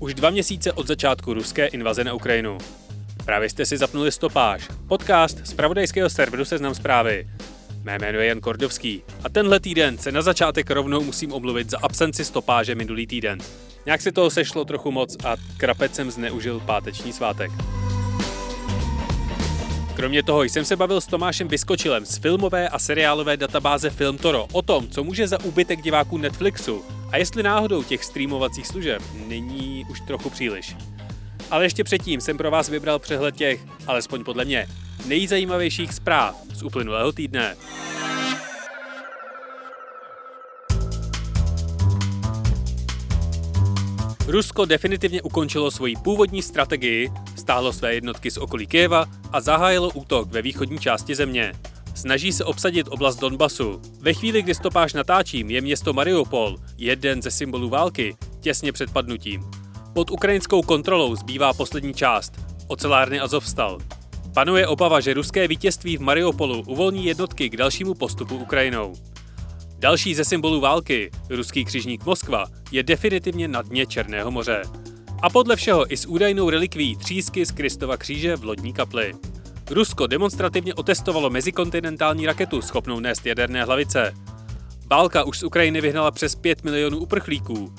už dva měsíce od začátku ruské invaze na Ukrajinu. Právě jste si zapnuli stopáž, podcast z pravodajského serveru Seznam zprávy. Mé jméno je Jan Kordovský a tenhle týden se na začátek rovnou musím omluvit za absenci stopáže minulý týden. Nějak si toho sešlo trochu moc a krapec jsem zneužil páteční svátek. Kromě toho jsem se bavil s Tomášem Vyskočilem z filmové a seriálové databáze Filmtoro o tom, co může za úbytek diváků Netflixu a jestli náhodou těch streamovacích služeb není už trochu příliš. Ale ještě předtím jsem pro vás vybral přehled těch, alespoň podle mě, nejzajímavějších zpráv z uplynulého týdne. Rusko definitivně ukončilo svoji původní strategii, stáhlo své jednotky z okolí Kyjeva a zahájilo útok ve východní části země. Snaží se obsadit oblast Donbasu. Ve chvíli, kdy stopáž natáčím, je město Mariupol, jeden ze symbolů války, těsně před padnutím. Pod ukrajinskou kontrolou zbývá poslední část, ocelárny Azovstal. Panuje obava, že ruské vítězství v Mariupolu uvolní jednotky k dalšímu postupu Ukrajinou. Další ze symbolů války, ruský křižník Moskva, je definitivně na dně Černého moře. A podle všeho i s údajnou relikví třísky z Kristova kříže v lodní kapli. Rusko demonstrativně otestovalo mezikontinentální raketu schopnou nést jaderné hlavice. Válka už z Ukrajiny vyhnala přes 5 milionů uprchlíků.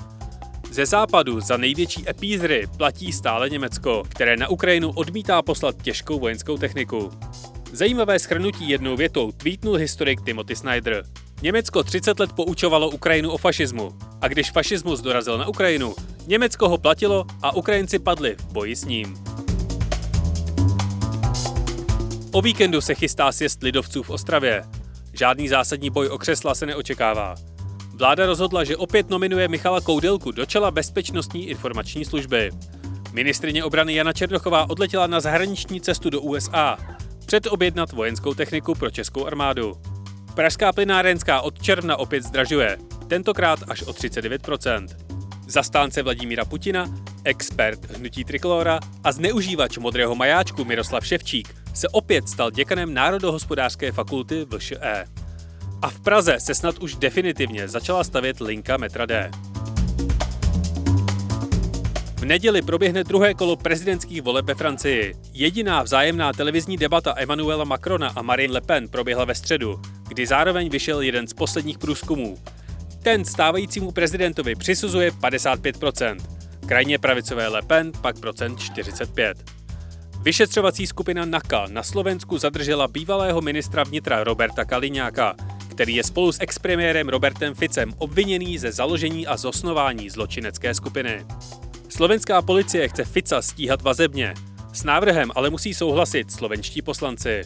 Ze západu za největší epízry platí stále Německo, které na Ukrajinu odmítá poslat těžkou vojenskou techniku. Zajímavé schrnutí jednou větou tweetnul historik Timothy Snyder. Německo 30 let poučovalo Ukrajinu o fašismu. A když fašismus dorazil na Ukrajinu, Německo ho platilo a Ukrajinci padli v boji s ním. O víkendu se chystá sjezd lidovců v Ostravě. Žádný zásadní boj o křesla se neočekává. Vláda rozhodla, že opět nominuje Michala Koudelku do čela Bezpečnostní informační služby. Ministrině obrany Jana Černochová odletěla na zahraniční cestu do USA, předobjednat vojenskou techniku pro českou armádu. Pražská plynárenská od června opět zdražuje, tentokrát až o 39%. Zastánce Vladimíra Putina, expert hnutí Trikolora a zneužívač modrého majáčku Miroslav Ševčík se opět stal děkanem Národohospodářské fakulty VŠE. A v Praze se snad už definitivně začala stavět linka metra D. V neděli proběhne druhé kolo prezidentských voleb ve Francii. Jediná vzájemná televizní debata Emmanuela Macrona a Marine Le Pen proběhla ve středu, kdy zároveň vyšel jeden z posledních průzkumů. Ten stávajícímu prezidentovi přisuzuje 55%, krajně pravicové Le Pen pak procent 45%. Vyšetřovací skupina NAKA na Slovensku zadržela bývalého ministra vnitra Roberta Kaliňáka, který je spolu s expremiérem Robertem Ficem obviněný ze založení a zosnování zločinecké skupiny. Slovenská policie chce Fica stíhat vazebně. S návrhem ale musí souhlasit slovenští poslanci.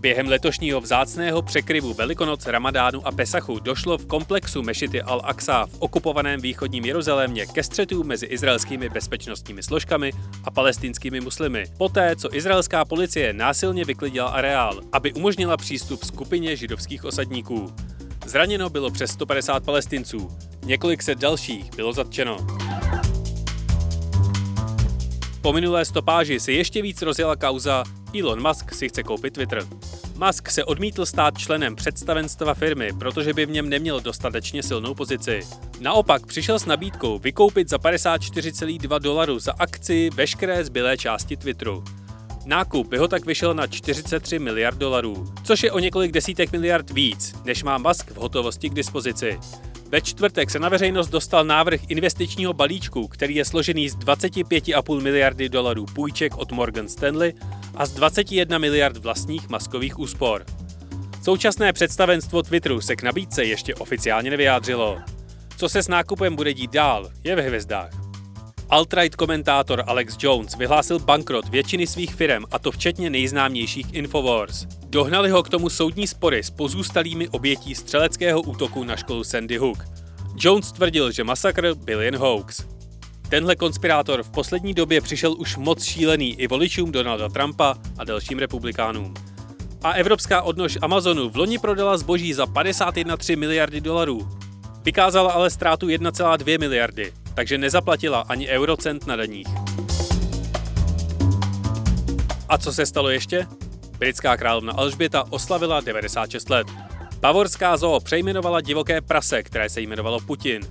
Během letošního vzácného překryvu Velikonoc, Ramadánu a Pesachu došlo v komplexu Mešity al-Aqsa v okupovaném východním Jeruzalémě ke střetu mezi izraelskými bezpečnostními složkami a palestinskými muslimy. Poté, co izraelská policie násilně vyklidila areál, aby umožnila přístup skupině židovských osadníků. Zraněno bylo přes 150 palestinců, několik set dalších bylo zatčeno. Po minulé stopáži se ještě víc rozjela kauza Elon Musk si chce koupit Twitter. Musk se odmítl stát členem představenstva firmy, protože by v něm neměl dostatečně silnou pozici. Naopak přišel s nabídkou vykoupit za 54,2 dolarů za akci veškeré zbylé části Twitteru. Nákup by ho tak vyšel na 43 miliard dolarů, což je o několik desítek miliard víc, než má Musk v hotovosti k dispozici. Ve čtvrtek se na veřejnost dostal návrh investičního balíčku, který je složený z 25,5 miliardy dolarů půjček od Morgan Stanley a z 21 miliard vlastních maskových úspor. Současné představenstvo Twitteru se k nabídce ještě oficiálně nevyjádřilo. Co se s nákupem bude dít dál, je ve hvězdách. Alt-right komentátor Alex Jones vyhlásil bankrot většiny svých firm, a to včetně nejznámějších Infowars. Dohnali ho k tomu soudní spory s pozůstalými obětí střeleckého útoku na školu Sandy Hook. Jones tvrdil, že masakr byl jen hoax. Tenhle konspirátor v poslední době přišel už moc šílený i voličům Donalda Trumpa a dalším republikánům. A evropská odnož Amazonu v loni prodala zboží za 51,3 miliardy dolarů. Vykázala ale ztrátu 1,2 miliardy, takže nezaplatila ani eurocent na daních. A co se stalo ještě? Britská královna Alžběta oslavila 96 let. Bavorská zoo přejmenovala divoké prase, které se jmenovalo Putin.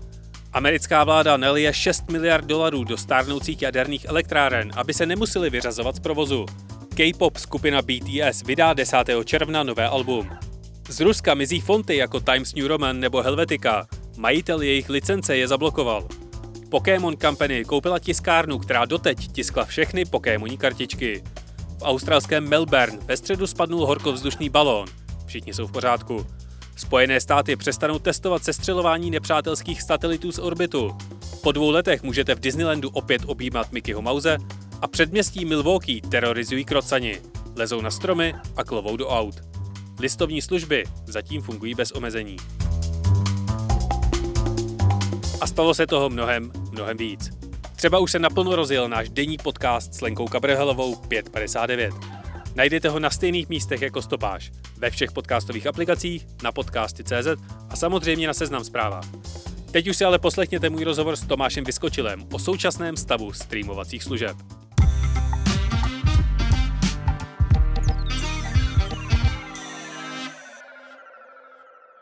Americká vláda nelije 6 miliard dolarů do stárnoucích jaderných elektráren, aby se nemuseli vyřazovat z provozu. K-pop skupina BTS vydá 10. června nové album. Z Ruska mizí fonty jako Times New Roman nebo Helvetica. Majitel jejich licence je zablokoval. Pokémon Company koupila tiskárnu, která doteď tiskla všechny Pokémoní kartičky. V australském Melbourne ve středu spadnul horkovzdušný balón. Všichni jsou v pořádku. Spojené státy přestanou testovat sestřelování nepřátelských satelitů z orbitu. Po dvou letech můžete v Disneylandu opět objímat Mickeyho Mouse a předměstí Milwaukee terorizují krocani. Lezou na stromy a klovou do aut. Listovní služby zatím fungují bez omezení. A stalo se toho mnohem, mnohem víc. Třeba už se naplno rozjel náš denní podcast s Lenkou Kabrhelovou 559. Najdete ho na stejných místech jako stopáž, ve všech podcastových aplikacích, na podcasty.cz a samozřejmě na seznam zprávách. Teď už si ale poslechněte můj rozhovor s Tomášem Vyskočilem o současném stavu streamovacích služeb.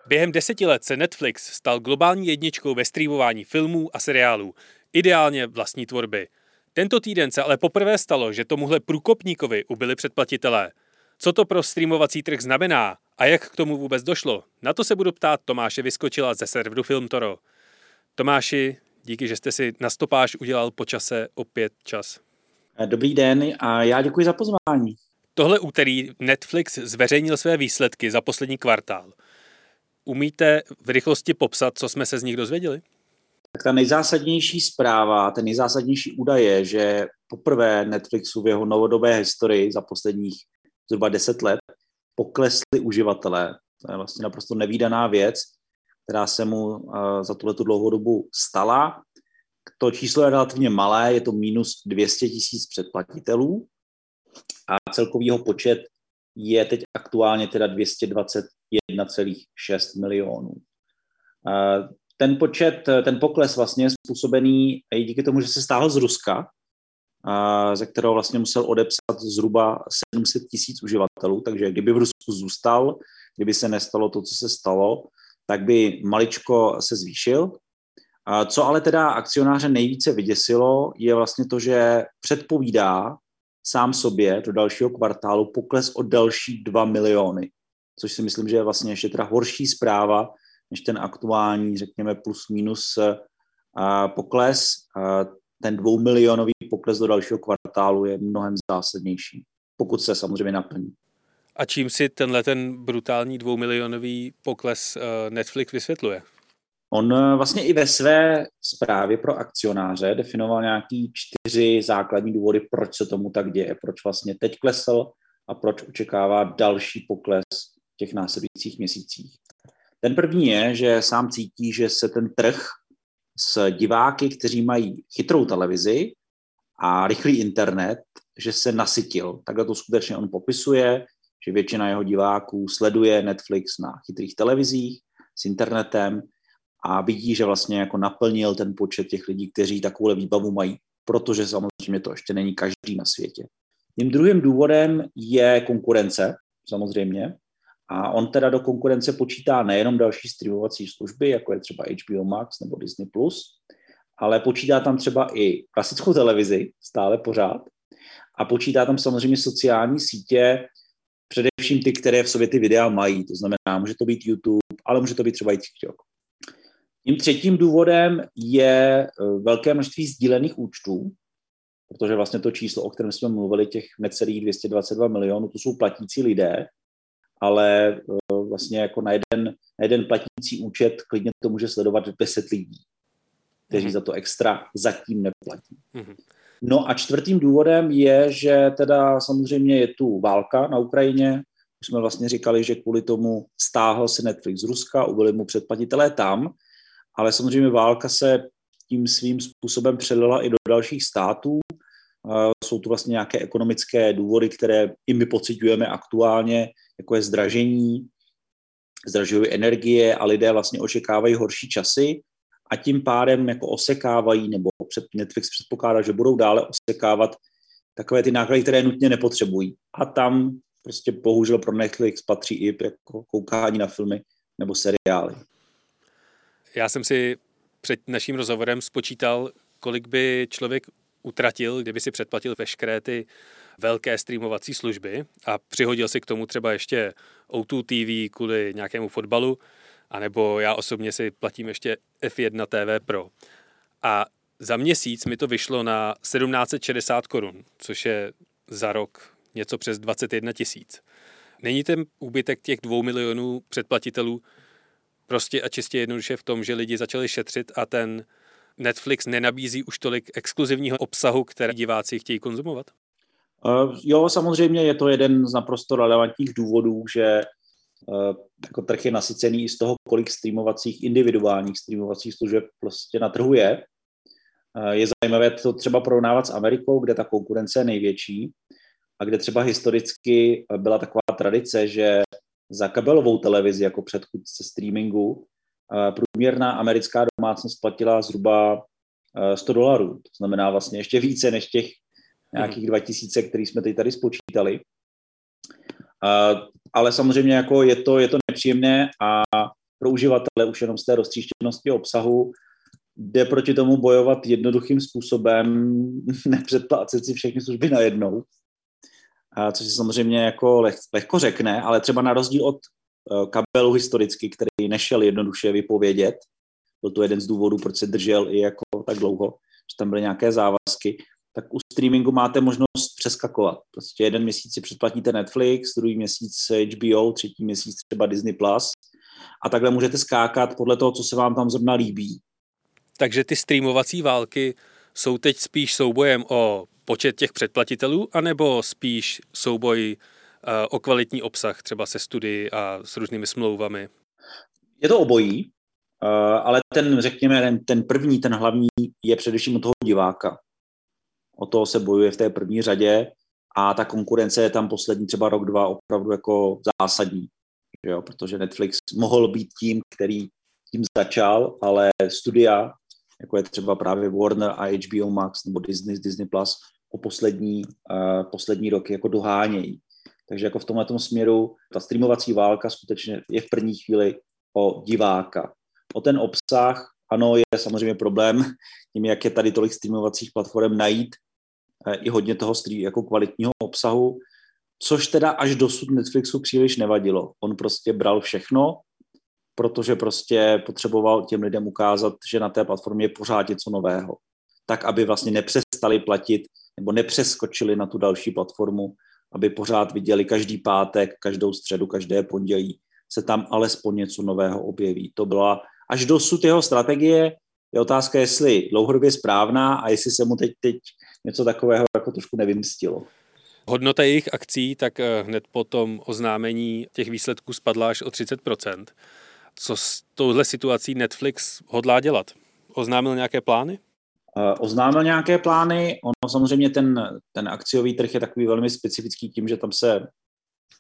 Během deseti let se Netflix stal globální jedničkou ve streamování filmů a seriálů, ideálně vlastní tvorby. Tento týden se ale poprvé stalo, že tomuhle průkopníkovi ubyli předplatitelé. Co to pro streamovací trh znamená a jak k tomu vůbec došlo, na to se budu ptát Tomáše Vyskočila ze serveru Filmtoro. Tomáši, díky, že jste si na stopáž udělal po čase opět čas. Dobrý den a já děkuji za pozvání. Tohle úterý Netflix zveřejnil své výsledky za poslední kvartál. Umíte v rychlosti popsat, co jsme se z nich dozvěděli? Tak ta nejzásadnější zpráva, ten nejzásadnější údaj je, že poprvé Netflixu v jeho novodobé historii za posledních zhruba 10 let poklesli uživatelé. To je vlastně naprosto nevýdaná věc, která se mu za tuhle dlouhou dobu stala. To číslo je relativně malé, je to minus 200 tisíc předplatitelů a celkovýho počet je teď aktuálně teda 221,6 milionů. Ten počet, ten pokles vlastně je způsobený i díky tomu, že se stáhl z Ruska, ze kterého vlastně musel odepsat zhruba 700 tisíc uživatelů, takže kdyby v Rusku zůstal, kdyby se nestalo to, co se stalo, tak by maličko se zvýšil. Co ale teda akcionáře nejvíce vyděsilo, je vlastně to, že předpovídá sám sobě do dalšího kvartálu pokles o další 2 miliony, což si myslím, že je vlastně ještě teda horší zpráva, než ten aktuální, řekněme, plus minus pokles. Ten dvoumilionový pokles do dalšího kvartálu je mnohem zásadnější, pokud se samozřejmě naplní. A čím si tenhle ten brutální dvoumilionový pokles eh, Netflix vysvětluje? On eh, vlastně i ve své zprávě pro akcionáře definoval nějaký čtyři základní důvody, proč se tomu tak děje, proč vlastně teď klesl a proč očekává další pokles těch následujících měsících. Ten první je, že sám cítí, že se ten trh s diváky, kteří mají chytrou televizi a rychlý internet, že se nasytil. Takhle to skutečně on popisuje, že většina jeho diváků sleduje Netflix na chytrých televizích s internetem a vidí, že vlastně jako naplnil ten počet těch lidí, kteří takovou výbavu mají, protože samozřejmě to ještě není každý na světě. Tím druhým důvodem je konkurence, samozřejmě. A on teda do konkurence počítá nejenom další streamovací služby, jako je třeba HBO Max nebo Disney+, ale počítá tam třeba i klasickou televizi, stále pořád, a počítá tam samozřejmě sociální sítě, především ty, které v sobě ty videa mají. To znamená, může to být YouTube, ale může to být třeba i TikTok. Tím třetím důvodem je eh, velké množství sdílených účtů, protože vlastně to číslo, o kterém jsme mluvili, těch necelých 222 milionů, to jsou platící lidé, ale eh, vlastně jako na jeden, na jeden platící účet klidně to může sledovat 10 lidí, kteří mm-hmm. za to extra zatím neplatí. Mm-hmm. No a čtvrtým důvodem je, že teda samozřejmě je tu válka na Ukrajině. Už jsme vlastně říkali, že kvůli tomu stáhl se Netflix z Ruska, ubyli mu předplatitelé tam, ale samozřejmě válka se tím svým způsobem přelila i do dalších států. Jsou tu vlastně nějaké ekonomické důvody, které i my pocitujeme aktuálně, jako je zdražení, zdražují energie a lidé vlastně očekávají horší časy a tím pádem jako osekávají, nebo před Netflix předpokládá, že budou dále osekávat takové ty náklady, které nutně nepotřebují. A tam prostě bohužel pro Netflix patří i jako koukání na filmy nebo seriály. Já jsem si před naším rozhovorem spočítal, kolik by člověk utratil, kdyby si předplatil veškeré ty velké streamovací služby a přihodil si k tomu třeba ještě O2 TV kvůli nějakému fotbalu, anebo já osobně si platím ještě F1 TV Pro. A za měsíc mi to vyšlo na 1760 korun, což je za rok něco přes 21 tisíc. Není ten úbytek těch dvou milionů předplatitelů prostě a čistě jednoduše v tom, že lidi začali šetřit a ten Netflix nenabízí už tolik exkluzivního obsahu, které diváci chtějí konzumovat? Uh, jo, samozřejmě je to jeden z naprosto relevantních důvodů, že uh, jako trh je nasycený i z toho, kolik streamovacích, individuálních streamovacích služeb prostě na trhu je. Uh, je zajímavé to třeba porovnávat s Amerikou, kde ta konkurence je největší a kde třeba historicky byla taková tradice, že za kabelovou televizi jako předchůdce streamingu průměrná americká domácnost platila zhruba 100 dolarů. To znamená vlastně ještě více než těch nějakých 2000, který jsme teď tady spočítali. Ale samozřejmě jako je to, je to nepříjemné a pro uživatele už jenom z té roztříštěnosti obsahu jde proti tomu bojovat jednoduchým způsobem, nepředplácet si všechny služby najednou, což se samozřejmě jako leh, lehko řekne, ale třeba na rozdíl od e, kabelu historicky, který nešel jednoduše vypovědět, byl to jeden z důvodů, proč se držel i jako tak dlouho, že tam byly nějaké závazky, tak u streamingu máte možnost přeskakovat. Prostě jeden měsíc si předplatíte Netflix, druhý měsíc HBO, třetí měsíc třeba Disney+. Plus a takhle můžete skákat podle toho, co se vám tam zrovna líbí. Takže ty streamovací války jsou teď spíš soubojem o počet těch předplatitelů, anebo spíš souboj eh, o kvalitní obsah, třeba se studii a s různými smlouvami? Je to obojí, eh, ale ten, řekněme, ten, ten první, ten hlavní je především od toho diváka. O toho se bojuje v té první řadě a ta konkurence je tam poslední třeba rok, dva opravdu jako zásadní. Jo, protože Netflix mohl být tím, který tím začal, ale studia, jako je třeba právě Warner a HBO Max nebo Disney, Disney Plus, o poslední, uh, poslední roky jako dohánějí. Takže jako v tomhle směru ta streamovací válka skutečně je v první chvíli o diváka. O ten obsah, ano, je samozřejmě problém tím, jak je tady tolik streamovacích platform najít i hodně toho stream, jako kvalitního obsahu, což teda až dosud Netflixu příliš nevadilo. On prostě bral všechno, protože prostě potřeboval těm lidem ukázat, že na té platformě je pořád něco nového. Tak, aby vlastně nepřestali platit nebo nepřeskočili na tu další platformu, aby pořád viděli každý pátek, každou středu, každé pondělí se tam alespoň něco nového objeví. To byla až dosud jeho strategie. Je otázka, jestli dlouhodobě správná a jestli se mu teď, teď něco takového jako trošku nevymstilo. Hodnota jejich akcí tak eh, hned po tom oznámení těch výsledků spadla až o 30%. Co s touhle situací Netflix hodlá dělat? Oznámil nějaké plány? Uh, oznámil nějaké plány. Ono samozřejmě ten, ten akciový trh je takový velmi specifický tím, že tam se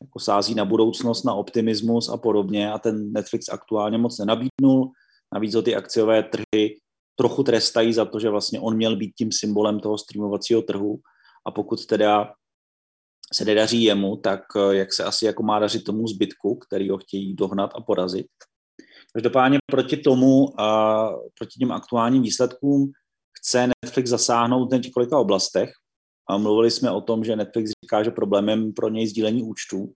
jako sází na budoucnost, na optimismus a podobně a ten Netflix aktuálně moc nenabídnul. Navíc o ty akciové trhy trochu trestají za to, že vlastně on měl být tím symbolem toho streamovacího trhu a pokud teda se nedaří jemu, tak eh, jak se asi jako má dařit tomu zbytku, který ho chtějí dohnat a porazit. Každopádně proti tomu, a proti těm aktuálním výsledkům chce Netflix zasáhnout v několika oblastech. A mluvili jsme o tom, že Netflix říká, že problémem pro něj sdílení účtů.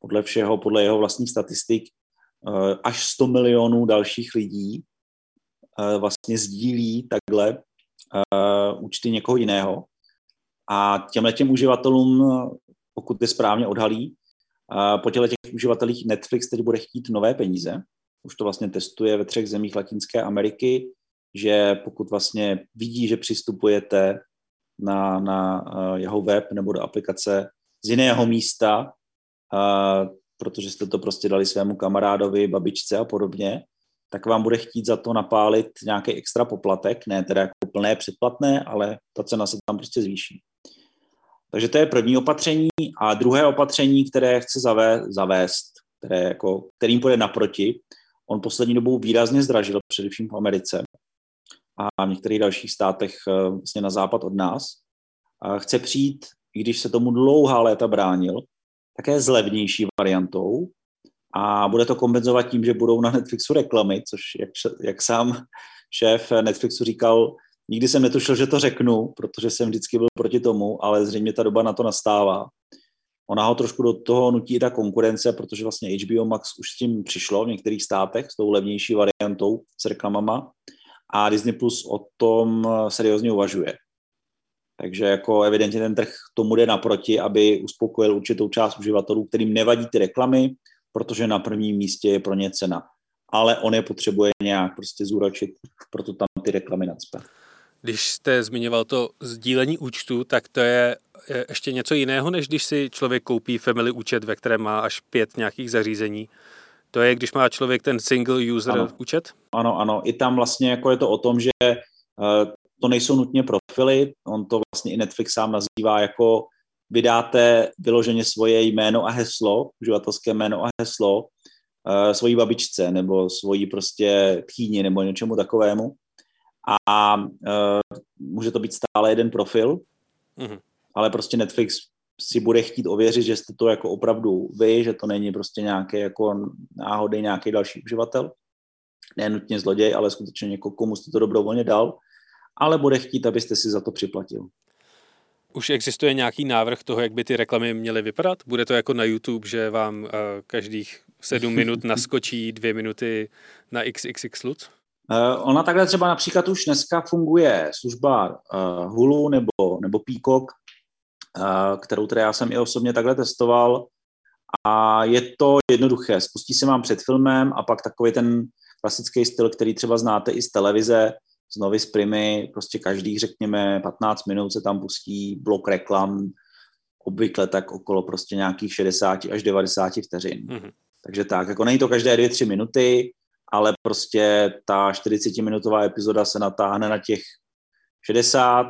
Podle všeho, podle jeho vlastních statistik, eh, až 100 milionů dalších lidí vlastně sdílí takhle uh, účty někoho jiného. A těmhle těm uživatelům, pokud je správně odhalí, uh, po těchto těch uživatelích Netflix teď bude chtít nové peníze. Už to vlastně testuje ve třech zemích Latinské Ameriky, že pokud vlastně vidí, že přistupujete na, na jeho web nebo do aplikace z jiného místa, protože jste to prostě dali svému kamarádovi, babičce a podobně, tak vám bude chtít za to napálit nějaký extra poplatek, ne teda jako plné předplatné, ale ta cena se tam prostě zvýší. Takže to je první opatření. A druhé opatření, které chce zavést, které jako, kterým půjde naproti, on poslední dobou výrazně zdražil, především v Americe a v některých dalších státech eh, vlastně na západ od nás. A chce přijít, i když se tomu dlouhá léta bránil, také s levnější variantou a bude to kompenzovat tím, že budou na Netflixu reklamy, což jak, jak sám šéf Netflixu říkal, nikdy jsem netušil, že to řeknu, protože jsem vždycky byl proti tomu, ale zřejmě ta doba na to nastává. Ona ho trošku do toho nutí ta konkurence, protože vlastně HBO Max už s tím přišlo v některých státech, s tou levnější variantou s reklamama a Disney Plus o tom seriózně uvažuje. Takže jako evidentně ten trh tomu jde naproti, aby uspokojil určitou část uživatelů, kterým nevadí ty reklamy, protože na prvním místě je pro ně cena. Ale on je potřebuje nějak prostě zúročit, proto tam ty reklamy nadspe. Když jste zmiňoval to sdílení účtu, tak to je ještě něco jiného, než když si člověk koupí family účet, ve kterém má až pět nějakých zařízení. To je, když má člověk ten single user ano. účet? Ano, ano. I tam vlastně jako je to o tom, že uh, to nejsou nutně profily, on to vlastně i Netflix sám nazývá jako vydáte vyloženě svoje jméno a heslo, uživatelské jméno a heslo uh, svojí babičce nebo svojí prostě tchýni nebo něčemu takovému a uh, může to být stále jeden profil, mm-hmm. ale prostě Netflix si bude chtít ověřit, že jste to jako opravdu vy, že to není prostě nějaký jako náhodný nějaký další uživatel, ne nutně zloděj, ale skutečně někoho, komu jste to dobrovolně dal, ale bude chtít, abyste si za to připlatil. Už existuje nějaký návrh toho, jak by ty reklamy měly vypadat? Bude to jako na YouTube, že vám uh, každých sedm minut naskočí dvě minuty na XXX LUT? Uh, ona takhle třeba například už dneska funguje služba uh, Hulu nebo, nebo Peacock, uh, kterou teda já jsem i osobně takhle testoval a je to jednoduché. Spustí se vám před filmem a pak takový ten klasický styl, který třeba znáte i z televize, z Novis Primy, prostě každých, řekněme, 15 minut se tam pustí blok reklam, obvykle tak okolo prostě nějakých 60 až 90 vteřin. Mm-hmm. Takže tak, jako není to každé 2-3 minuty, ale prostě ta 40-minutová epizoda se natáhne na těch 60,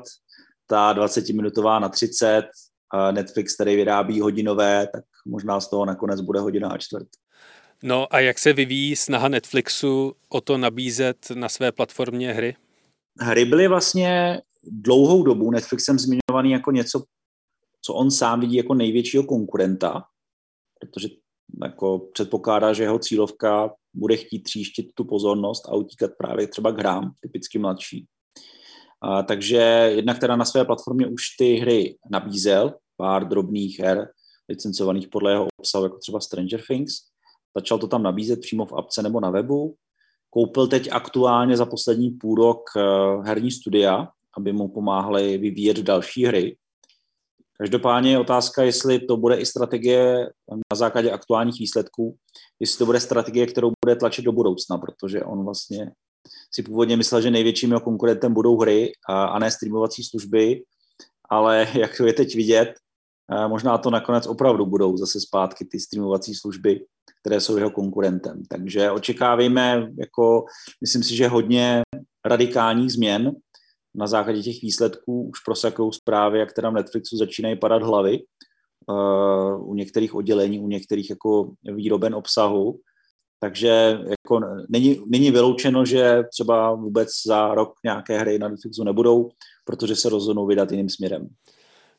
ta 20-minutová na 30, a Netflix, který vyrábí hodinové, tak možná z toho nakonec bude hodina a čtvrt. No a jak se vyvíjí snaha Netflixu o to nabízet na své platformě hry? Hry byly vlastně dlouhou dobu Netflixem zmiňovaný jako něco, co on sám vidí jako největšího konkurenta, protože jako předpokládá, že jeho cílovka bude chtít tříštit tu pozornost a utíkat právě třeba k hrám, typicky mladší. A, takže jednak teda na své platformě už ty hry nabízel, pár drobných her, licencovaných podle jeho obsahu, jako třeba Stranger Things. Začal to tam nabízet přímo v apce nebo na webu. Koupil teď aktuálně za poslední půl rok eh, herní studia, aby mu pomáhali vyvíjet další hry. Každopádně je otázka, jestli to bude i strategie na základě aktuálních výsledků, jestli to bude strategie, kterou bude tlačit do budoucna, protože on vlastně si původně myslel, že největším jeho konkurentem budou hry a, ne streamovací služby, ale jak je teď vidět, možná to nakonec opravdu budou zase zpátky ty streamovací služby, které jsou jeho konkurentem. Takže očekávejme, jako, myslím si, že hodně radikálních změn na základě těch výsledků už prosakou zprávy, jak teda v Netflixu začínají padat hlavy uh, u některých oddělení, u některých jako výroben obsahu. Takže jako není, není vyloučeno, že třeba vůbec za rok nějaké hry na Netflixu nebudou, protože se rozhodnou vydat jiným směrem.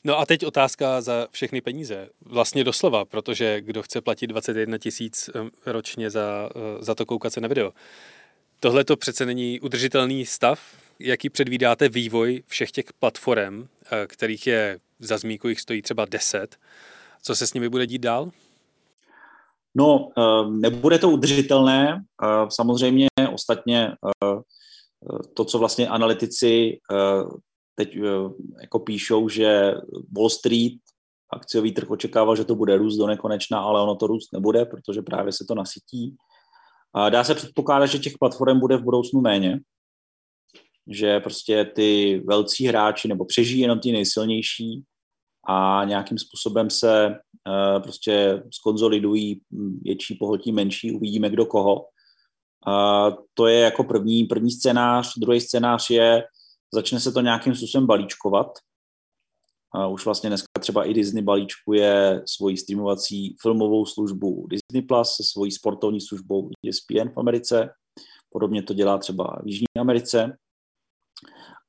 No a teď otázka za všechny peníze. Vlastně doslova, protože kdo chce platit 21 tisíc eh, ročně za, eh, za to koukat se na video. Tohle to přece není udržitelný stav, jaký předvídáte vývoj všech těch platform, eh, kterých je za zmínku jich stojí třeba 10. Co se s nimi bude dít dál? No, nebude to udržitelné. Samozřejmě ostatně to, co vlastně analytici teď eh, jako píšou, že Wall Street akciový trh očekával, že to bude růst do nekonečna, ale ono to růst nebude, protože právě se to nasytí. A dá se předpokládat, že těch platform bude v budoucnu méně, že prostě ty velcí hráči nebo přežijí jenom ty nejsilnější a nějakým způsobem se uh, prostě skonzolidují větší pohltí menší, uvidíme kdo koho. A to je jako první, první scénář. Druhý scénář je, začne se to nějakým způsobem balíčkovat. A už vlastně dneska třeba i Disney balíčkuje svoji streamovací filmovou službu Disney Plus se svojí sportovní službou ESPN v Americe. Podobně to dělá třeba v Jižní Americe.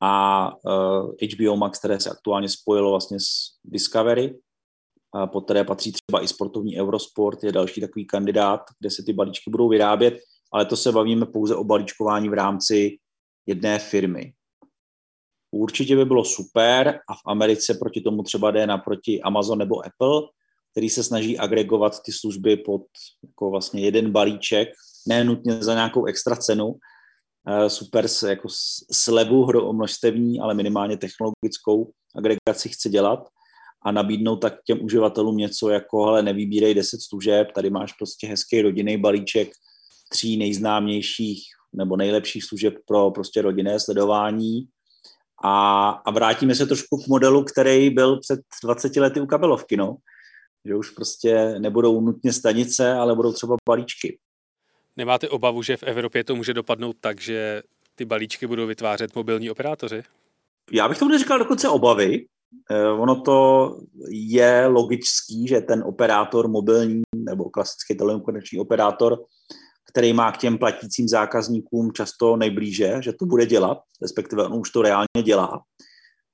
A uh, eh, HBO Max, které se aktuálně spojilo vlastně s Discovery, a pod které patří třeba i sportovní Eurosport, je další takový kandidát, kde se ty balíčky budou vyrábět, ale to se bavíme pouze o balíčkování v rámci jedné firmy. Určitě by bylo super a v Americe proti tomu třeba jde naproti Amazon nebo Apple, který se snaží agregovat ty služby pod jako vlastně jeden balíček, ne nutně za nějakou extra cenu, eh, super jako slevu množstevní, ale minimálně technologickou agregaci chce dělat a nabídnout tak těm uživatelům něco jako, ale nevybírej 10 služeb, tady máš prostě hezký rodinný balíček tří nejznámějších nebo nejlepších služeb pro prostě rodinné sledování a, a vrátíme se trošku k modelu, který byl před 20 lety u kabelovky, no. Že už prostě nebudou nutně stanice, ale budou třeba balíčky. Nemáte obavu, že v Evropě to může dopadnout tak, že ty balíčky budou vytvářet mobilní operátoři? Já bych tomu neříkal dokonce obavy. Eh, ono to je logický, že ten operátor mobilní nebo klasický telekomunikační operátor který má k těm platícím zákazníkům často nejblíže, že to bude dělat, respektive on už to reálně dělá,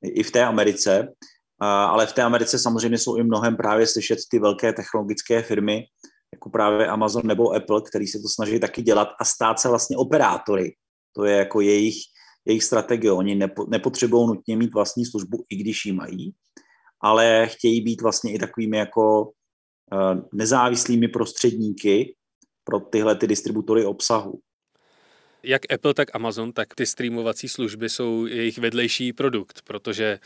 i v té Americe. Ale v té Americe samozřejmě jsou i mnohem právě slyšet ty velké technologické firmy, jako právě Amazon nebo Apple, který se to snaží taky dělat a stát se vlastně operátory. To je jako jejich, jejich strategie. Oni nepo, nepotřebují nutně mít vlastní službu, i když ji mají, ale chtějí být vlastně i takovými jako nezávislými prostředníky, pro tyhle ty distributory obsahu. Jak Apple, tak Amazon, tak ty streamovací služby jsou jejich vedlejší produkt, protože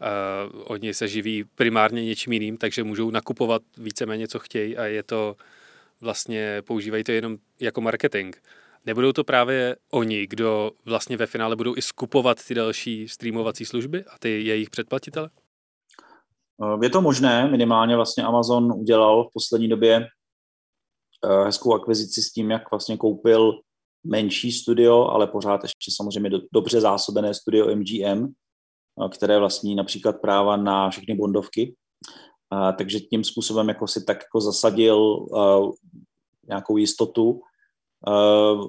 uh, oni se živí primárně něčím jiným, takže můžou nakupovat víceméně, co chtějí a je to vlastně, používají to jenom jako marketing. Nebudou to právě oni, kdo vlastně ve finále budou i skupovat ty další streamovací služby a ty jejich předplatitele? Je to možné, minimálně vlastně Amazon udělal v poslední době Eh, hezkou akvizici s tím, jak vlastně koupil menší studio, ale pořád ještě samozřejmě do, dobře zásobené studio MGM, eh, které vlastní například práva na všechny bondovky. Eh, takže tím způsobem jako si tak jako zasadil nějakou jistotu.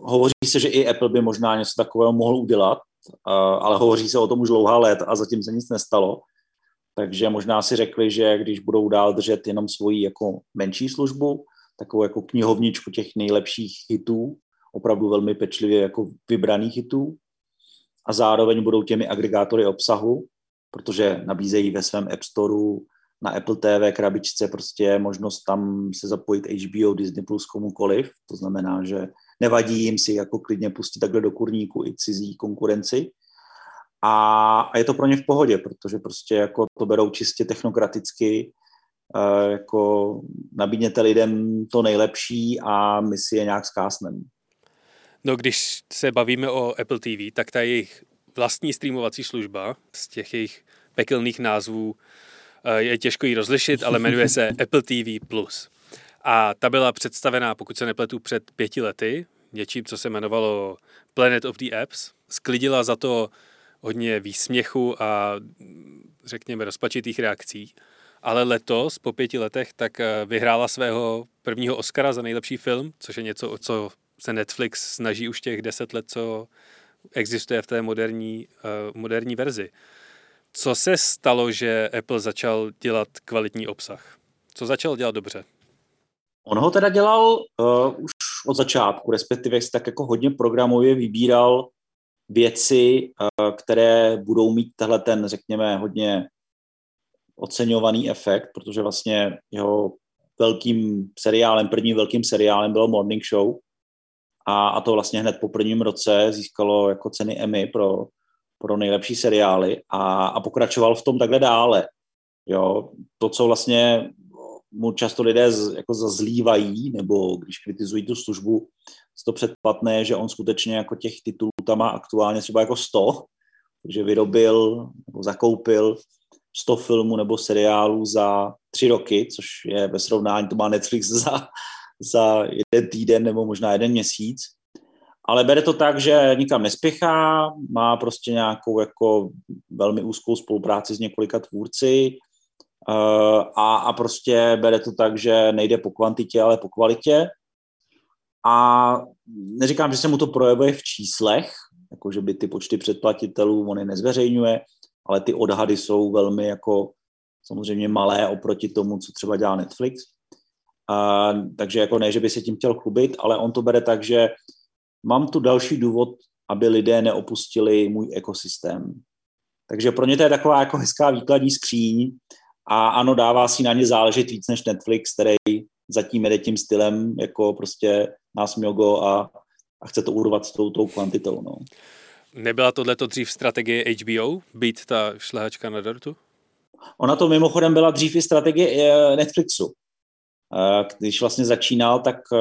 Hovoří se, že i Apple by možná něco takového mohl udělat, ale hovoří se o tom už dlouhá let a zatím se nic nestalo. Takže možná si řekli, že když budou dál držet jenom svoji jako menší službu, takovou jako knihovničku těch nejlepších hitů, opravdu velmi pečlivě jako vybraných hitů. A zároveň budou těmi agregátory obsahu, protože nabízejí ve svém App Storeu na Apple TV krabičce prostě možnost tam se zapojit HBO, Disney Plus komukoliv, to znamená, že nevadí jim si jako klidně pustit takhle do kurníku i cizí konkurenci. A, a je to pro ně v pohodě, protože prostě jako to berou čistě technokraticky jako nabídněte lidem to nejlepší a my si je nějak zkásneme. No když se bavíme o Apple TV, tak ta jejich vlastní streamovací služba z těch jejich pekelných názvů eh, je těžko ji rozlišit, ale jmenuje se Apple TV+. A ta byla představená, pokud se nepletu, před pěti lety, něčím, co se jmenovalo Planet of the Apps. Sklidila za to hodně výsměchu a řekněme rozpačitých reakcí ale letos, po pěti letech, tak eh, vyhrála svého prvního Oscara za nejlepší film, což je něco, co se Netflix snaží už těch deset let, co existuje v té moderní, uh, moderní verzi. Co se stalo, že Apple začal dělat kvalitní obsah? Co začal dělat dobře? On ho teda dělal uh, už od začátku, respektive si tak jako hodně programově vybíral věci, uh, které budou mít tahle ten, řekněme, hodně oceňovaný efekt, protože vlastně jeho velkým seriálem, prvním velkým seriálem bylo Morning Show a, a to vlastně hned po prvním roce získalo jako ceny Emmy pro, pro nejlepší seriály a, a pokračoval v tom takhle dále. Jo, to, co vlastně mu často lidé z, jako zazlívají, nebo když kritizují tu službu, to předplatné, že on skutečně jako těch titulů tam má aktuálně třeba jako 100, takže vyrobil nebo zakoupil 100 filmů nebo seriálů za tři roky, což je ve srovnání, to má Netflix za, za jeden týden nebo možná jeden měsíc. ale bere to tak, že nikam nespěchá, má prostě nějakou jako velmi úzkou spolupráci s několika tvůrci uh, a, a prostě bere to tak, že nejde po kvantitě, ale po kvalitě. A neříkám, že se mu to projevuje v číslech, jako že by ty počty předplatitelů on je nezveřejňuje, ale ty odhady jsou velmi jako samozřejmě malé oproti tomu, co třeba dělá Netflix. A, takže jako ne, že by se tím chtěl chlubit, ale on to bere tak, že mám tu další důvod, aby lidé neopustili můj ekosystém. Takže pro ně to je taková jako hezká výkladní skříň a ano, dává si na ně záležet víc než Netflix, který zatím jede tím stylem jako prostě nás mjogo a, a chce to urvat s tou, tou kvantitou. No. Nebyla tohleto dřív strategie HBO, být ta šlehačka na dortu? Ona to mimochodem byla dřív i strategie eh, Netflixu. Eh, když vlastně začínal, tak eh,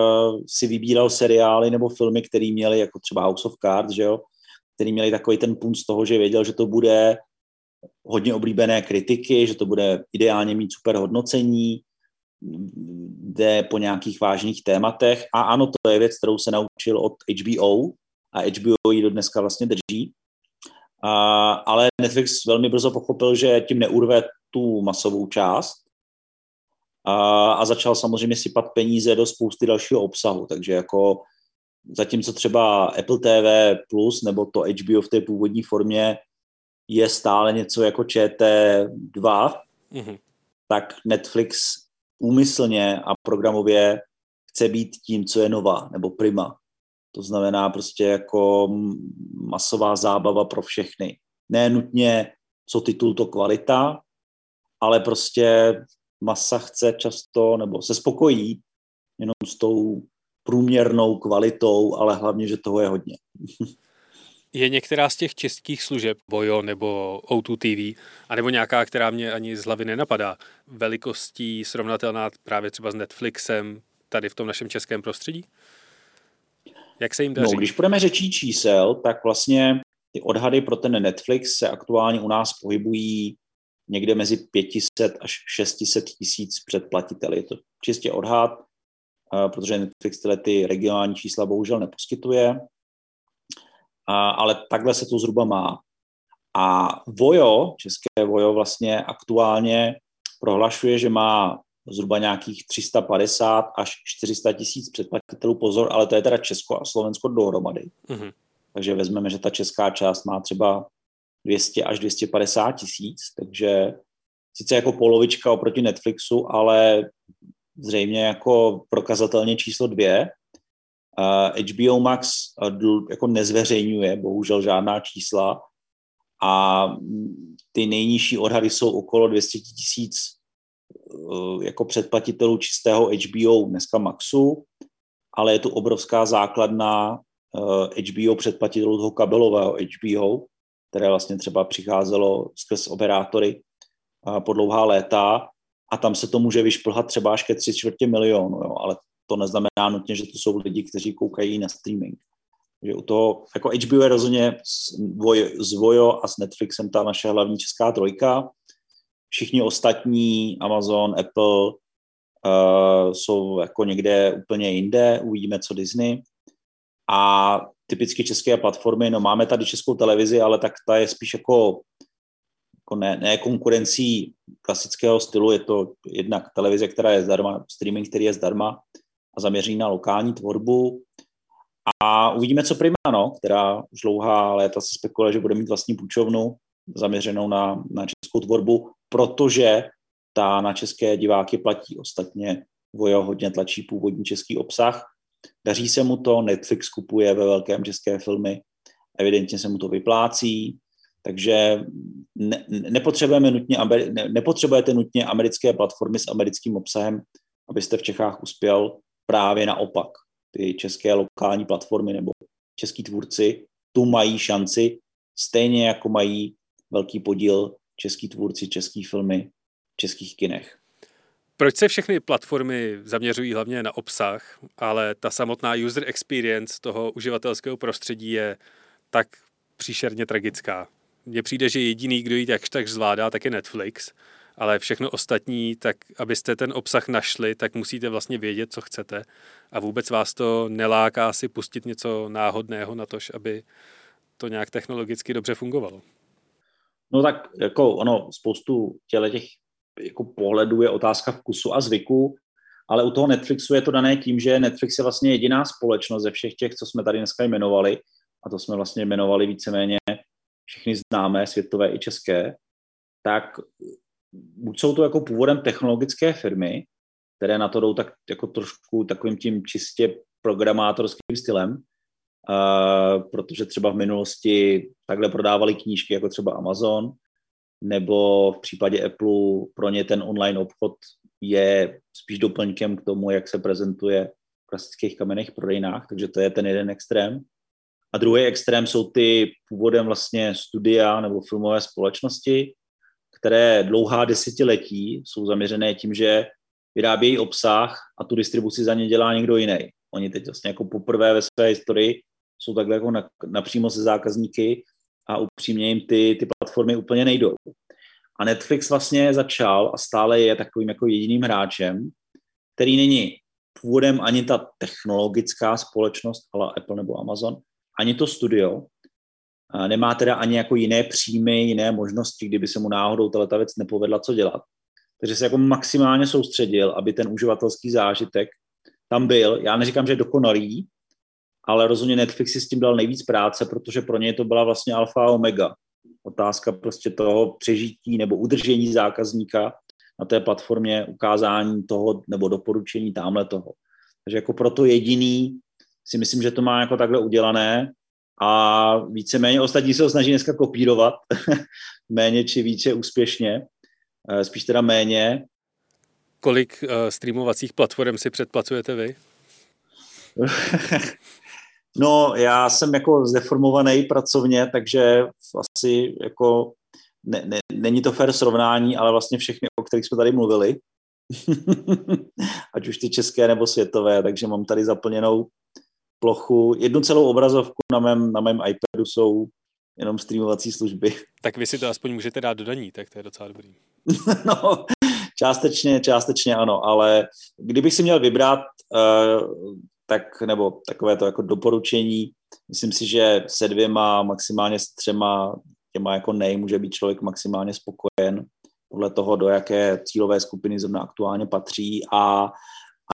si vybíral seriály nebo filmy, které měly, jako třeba House of Cards, že jo, který měli takový ten punt z toho, že věděl, že to bude hodně oblíbené kritiky, že to bude ideálně mít super hodnocení, jde po nějakých vážných tématech a ano, to je věc, kterou se naučil od HBO a HBO ji do dneska vlastně drží. A, ale Netflix velmi brzo pochopil, že tím neurve tu masovou část a, a začal samozřejmě sypat peníze do spousty dalšího obsahu, takže jako zatímco třeba Apple TV Plus nebo to HBO v té původní formě je stále něco jako ČT2, mm-hmm. tak Netflix úmyslně a programově chce být tím, co je nová nebo prima. To znamená prostě jako masová zábava pro všechny. Ne nutně, co titul to kvalita, ale prostě masa chce často, nebo se spokojí jenom s tou průměrnou kvalitou, ale hlavně, že toho je hodně. Je některá z těch českých služeb, Vojo nebo O2 TV, anebo nějaká, která mě ani z hlavy nenapadá, velikostí srovnatelná právě třeba s Netflixem tady v tom našem českém prostředí? Jak se jim daří? No, když budeme řečí čísel, tak vlastně ty odhady pro ten Netflix se aktuálně u nás pohybují někde mezi 500 až 600 tisíc předplatiteli. Je to čistě odhad, protože Netflix tyhle ty regionální čísla bohužel neposkytuje, ale takhle se to zhruba má. A Vojo, české Vojo vlastně aktuálně prohlašuje, že má zhruba nějakých 350 až 400 tisíc předplatitelů. Pozor, ale to je teda Česko a Slovensko dohromady. Mm-hmm. Takže vezmeme, že ta česká část má třeba 200 až 250 tisíc, takže sice jako polovička oproti Netflixu, ale zřejmě jako prokazatelně číslo dvě. Uh, HBO Max uh, jako nezveřejňuje bohužel žádná čísla a ty nejnižší odhady jsou okolo 200 tisíc jako předplatitelů čistého HBO dneska Maxu, ale je tu obrovská základna HBO předplatitelů toho kabelového HBO, které vlastně třeba přicházelo skrz operátory po dlouhá léta a tam se to může vyšplhat třeba až ke tři čtvrtě milionu, jo, ale to neznamená nutně, že to jsou lidi, kteří koukají na streaming. Takže u toho, jako HBO je rozhodně s Vojo a s Netflixem ta naše hlavní česká trojka. Všichni ostatní, Amazon, Apple, uh, jsou jako někde úplně jinde, uvidíme, co Disney. A typicky české platformy, no máme tady českou televizi, ale tak ta je spíš jako, jako ne, ne konkurencí klasického stylu, je to jednak televize, která je zdarma, streaming, který je zdarma a zaměří na lokální tvorbu. A uvidíme, co Prima, no, která už dlouhá léta se spekuluje, že bude mít vlastní půjčovnu zaměřenou na, na českou tvorbu, protože ta na české diváky platí. Ostatně Vojo hodně tlačí původní český obsah Daří se mu to, Netflix kupuje ve velkém české filmy, evidentně se mu to vyplácí, takže ne, nepotřebujeme nutně, ne, nepotřebujete nutně americké platformy s americkým obsahem, abyste v Čechách uspěl právě naopak. Ty české lokální platformy nebo český tvůrci tu mají šanci, stejně jako mají velký podíl český tvůrci, český filmy v českých kinech. Proč se všechny platformy zaměřují hlavně na obsah, ale ta samotná user experience toho uživatelského prostředí je tak příšerně tragická? Mně přijde, že jediný, kdo ji jakž tak zvládá, tak je Netflix. ale všechno ostatní, tak abyste ten obsah našli, tak musíte vlastně vědět, co chcete a vůbec vás to neláká si pustit něco náhodného na tož, aby to nějak technologicky dobře fungovalo. No tak jako ono, spoustu těle těch jako pohledů je otázka vkusu a zvyku, ale u toho Netflixu je to dané tím, že Netflix je vlastně jediná společnost ze všech těch, co jsme tady dneska jmenovali, a to jsme vlastně jmenovali víceméně všechny známé, světové i české, tak buď jsou to jako původem technologické firmy, které na to jdou tak jako trošku takovým tím čistě programátorským stylem, uh, protože třeba v minulosti takhle prodávali knížky jako třeba Amazon, nebo v případě Apple pro ně ten online obchod je spíš doplňkem k tomu, jak se prezentuje v klasických kamenných prodejnách, takže to je ten jeden extrém. A druhý extrém jsou ty původem vlastně studia nebo filmové společnosti, které dlouhá desetiletí jsou zaměřené tím, že vyrábějí obsah a tu distribuci za ně dělá někdo jiný. Oni teď vlastně jako poprvé ve své historii jsou takhle jako napřímo se zákazníky a upřímně jim ty, ty platformy úplně nejdou. A Netflix vlastně začal a stále je takovým jako jediným hráčem, který není původem ani ta technologická společnost, ale Apple nebo Amazon, ani to studio, nemá teda ani jako jiné příjmy, jiné možnosti, kdyby se mu náhodou tato věc nepovedla, co dělat. Takže se jako maximálně soustředil, aby ten uživatelský zážitek tam byl. Já neříkám, že dokonalý, ale rozhodně Netflix si s tím dal nejvíc práce, protože pro něj to byla vlastně alfa a omega. Otázka prostě toho přežití nebo udržení zákazníka na té platformě, ukázání toho nebo doporučení tamhle toho. Takže jako proto jediný si myslím, že to má jako takhle udělané a víceméně ostatní se ho snaží dneska kopírovat, méně či více úspěšně, eh, spíš teda méně. Kolik uh, streamovacích platform si předplacujete vy? no, já jsem jako zdeformovaný pracovně, takže asi jako ne, ne, není to fair srovnání, ale vlastně všechny, o kterých jsme tady mluvili, ať už ty české nebo světové, takže mám tady zaplněnou plochu, jednu celou obrazovku na mém, na mém iPadu jsou jenom streamovací služby. Tak vy si to aspoň můžete dát do daní, tak to je docela dobrý. no, částečně, částečně ano, ale kdybych si měl vybrat, uh, tak, nebo takové to jako doporučení, myslím si, že se dvěma, maximálně s třema těma jako nej může být člověk maximálně spokojen podle toho, do jaké cílové skupiny zrovna aktuálně patří a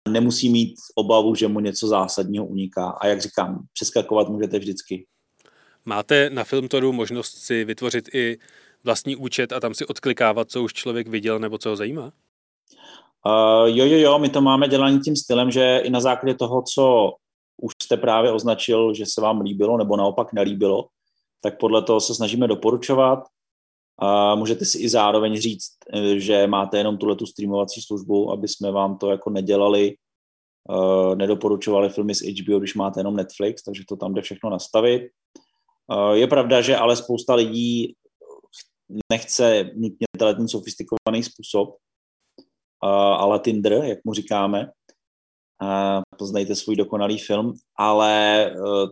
a nemusí mít obavu, že mu něco zásadního uniká. A jak říkám, přeskakovat můžete vždycky. Máte na Filmtoru možnost si vytvořit i vlastní účet a tam si odklikávat, co už člověk viděl nebo co ho zajímá? Uh, jo, jo, jo, my to máme dělaný tím stylem, že i na základě toho, co už jste právě označil, že se vám líbilo nebo naopak nelíbilo, tak podle toho se snažíme doporučovat. A můžete si i zároveň říct, eh, že máte jenom tuhle tu streamovací službu, aby jsme vám to jako nedělali, nedoporučovali filmy z HBO, když máte jenom Netflix, takže to tam jde všechno nastavit. Je pravda, že ale spousta lidí nechce nutně ten sofistikovaný způsob, ale Tinder, jak mu říkáme, uh, poznejte svůj dokonalý film, ale uh,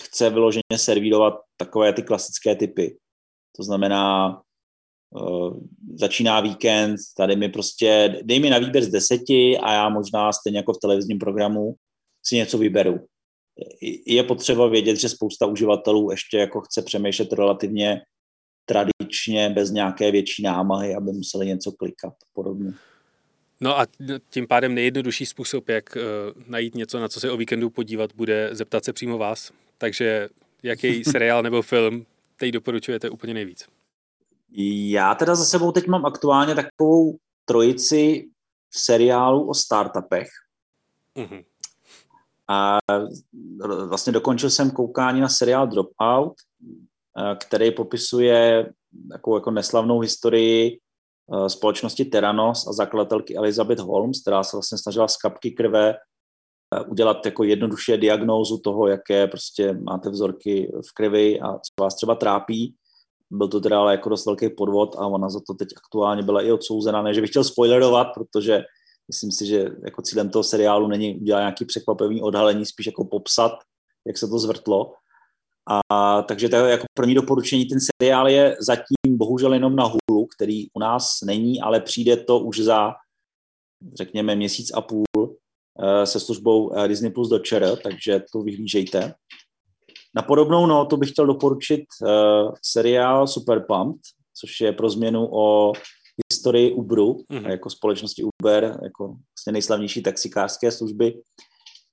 chce vyloženě servírovat takové ty klasické typy to znamená, uh, začíná víkend, tady mi prostě, dej mi na výběr z deseti a já možná stejně jako v televizním programu si něco vyberu. Je potřeba vědět, že spousta uživatelů ještě jako chce přemýšlet relativně tradičně, bez nějaké větší námahy, aby museli něco klikat a podobně. No a tím pádem nejjednodušší způsob, jak uh, najít něco, na co se o víkendu podívat, bude zeptat se přímo vás. Takže jaký seriál nebo film teď doporučujete úplně nejvíc? Já teda za sebou teď mám aktuálně takovou trojici v seriálu o startupech. Mm-hmm. A vlastně dokončil jsem koukání na seriál Dropout, eh, který popisuje takovou jako neslavnou historii společnosti Terranos a zakladatelky Elizabeth Holmes, která se vlastně snažila z kapky krve Eh, udělat jako jednoduše diagnózu toho, jaké prostě máte vzorky v krvi a co vás třeba trápí. Byl to teda ale jako dost velký podvod a ona za to teď aktuálně byla i odsouzena. Ne, že bych chtěl spoilerovat, protože myslím si, že jako cílem toho seriálu není udělat nějaký překvapivý odhalení, spíš jako popsat, jak se to zvrtlo. A takže to je jako první doporučení, ten seriál je zatím bohužel jenom na který u nás není, ale přijde to už za, řekněme, měsíc a půl se službou Disney Plus do ČR, takže to vyhlížejte. Na podobnou notu bych chtěl doporučit uh, seriál Super Pumped, což je pro změnu o historii Uberu, mm-hmm. jako společnosti Uber, jako vlastně nejslavnější taxikářské služby.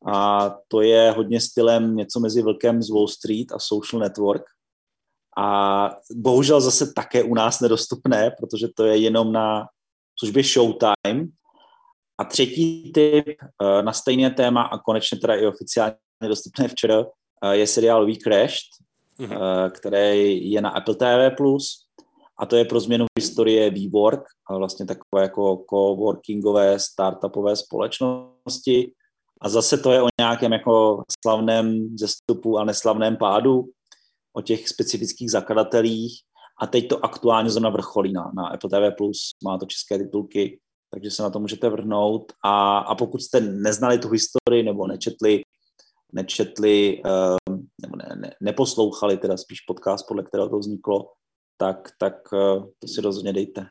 A to je hodně stylem něco mezi Vlkem z Wall Street a Social Network. A bohužel zase také u nás nedostupné, protože to je jenom na službě Showtime. A třetí typ eh, na stejné téma a konečně teda i oficiálně dostupné včera je seriál We Crashed, mm-hmm. který je na Apple TV+, a to je pro změnu historie WeWork, vlastně takové jako coworkingové startupové společnosti. A zase to je o nějakém jako slavném zestupu a neslavném pádu, o těch specifických zakladatelích. A teď to aktuálně zrovna vrcholí na, na Apple TV+, má to české titulky, takže se na to můžete vrhnout. A, a pokud jste neznali tu historii nebo nečetli nečetli ehm, nebo ne, ne, neposlouchali teda spíš podcast, podle kterého to vzniklo, tak, tak eh, to si rozhodně dejte.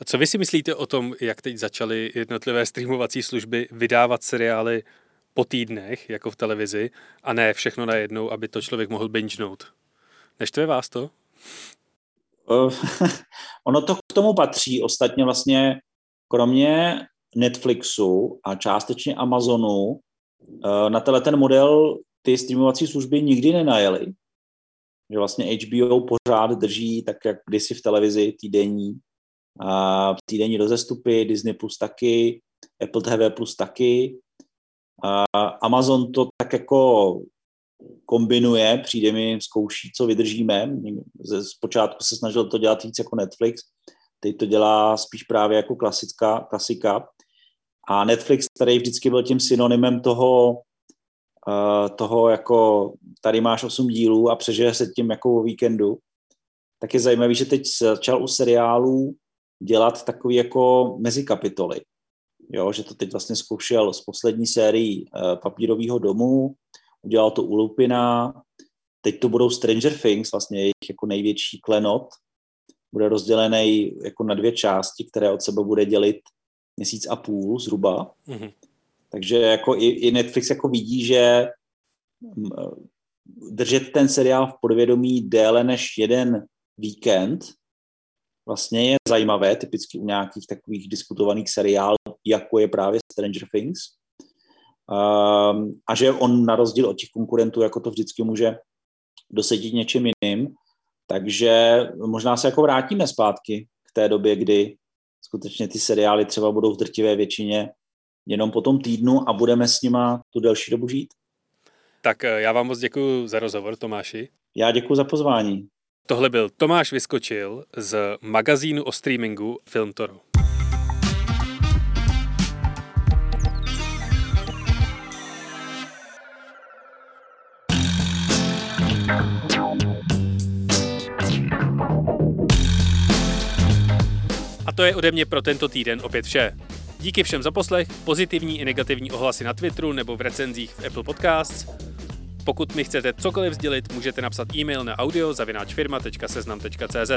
A co vy si myslíte o tom, jak teď začaly jednotlivé streamovací služby vydávat seriály po týdnech, jako v televizi, a ne všechno najednou, aby to člověk mohl bingenout? Neštve vás to? Uh, ono to k tomu patří. Ostatně vlastně kromě Netflixu a částečně Amazonu Eh, na tenhle ten model ty streamovací služby nikdy nenajeli. Že vlastně HBO pořád drží, tak jak kdysi v televizi, týdenní, týdenní rozestupy, Disney Plus taky, Apple TV Plus taky. Amazon to tak jako kombinuje, přijde mi, zkouší, co vydržíme. Zpočátku se snažil to dělat víc jako Netflix, teď to dělá spíš právě jako klasická, klasika. A Netflix, který vždycky byl tím synonymem toho, uh, toho jako tady máš 8 dílů a přežije se tím jako o víkendu, tak je zajímavý, že teď začal u seriálů dělat takový jako mezikapitoly. Jo, že to teď vlastně zkoušel z poslední sérii uh, Papírového domu, udělal to u Lupina, teď to budou Stranger Things, vlastně jejich jako největší klenot, bude rozdělený jako na dvě části, které od sebe bude dělit měsíc a půl zhruba. Mm-hmm. Takže jako i, i Netflix jako vidí, že mm, držet ten seriál v podvědomí déle než jeden víkend vlastně je zajímavé, typicky u nějakých takových diskutovaných seriálů, jako je právě Stranger Things. Um, a že on na rozdíl od těch konkurentů, jako to vždycky může dosedit něčím jiným, takže možná se jako vrátíme zpátky k té době, kdy skutečně ty seriály třeba budou v drtivé většině jenom po tom týdnu a budeme s nima tu delší dobu žít. Tak eh, já vám moc děkuji za rozhovor, Tomáši. Já děkuji za pozvání. Tohle byl Tomáš Vyskočil z magazínu o streamingu Filmtoro. To je ode mě pro tento týden opět vše. Díky všem za poslech, pozitivní i negativní ohlasy na Twitteru nebo v recenzích v Apple Podcasts. Pokud mi chcete cokoliv sdělit, můžete napsat e-mail na audio.seznam.cz.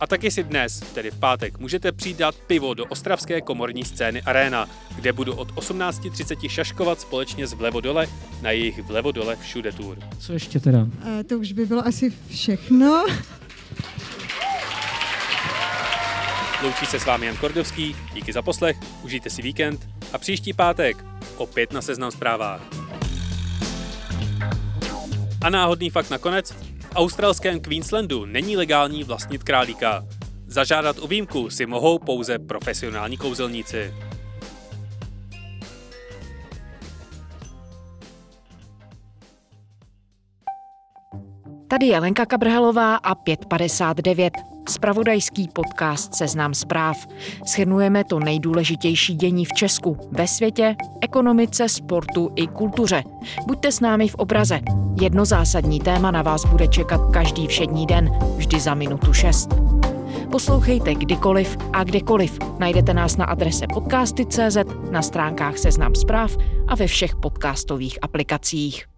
A taky si dnes, tedy v pátek, můžete přijít dát pivo do ostravské komorní scény Arena, kde budu od 18.30 šaškovat společně s Vlevodole na jejich Vlevodole všude tour. Co ještě teda? Uh, to už by bylo asi všechno. Loučí se s vámi Jan Kordovský, díky za poslech, užijte si víkend a příští pátek opět na Seznam zprávách. A náhodný fakt nakonec, v australském Queenslandu není legální vlastnit králíka. Zažádat o výjimku si mohou pouze profesionální kouzelníci. Tady je Lenka Kabrhelová a 559. Spravodajský podcast Seznam zpráv. Schrnujeme to nejdůležitější dění v Česku, ve světě, ekonomice, sportu i kultuře. Buďte s námi v obraze. Jedno zásadní téma na vás bude čekat každý všední den, vždy za minutu 6. Poslouchejte kdykoliv a kdekoliv. Najdete nás na adrese podcasty.cz, na stránkách Seznam zpráv a ve všech podcastových aplikacích.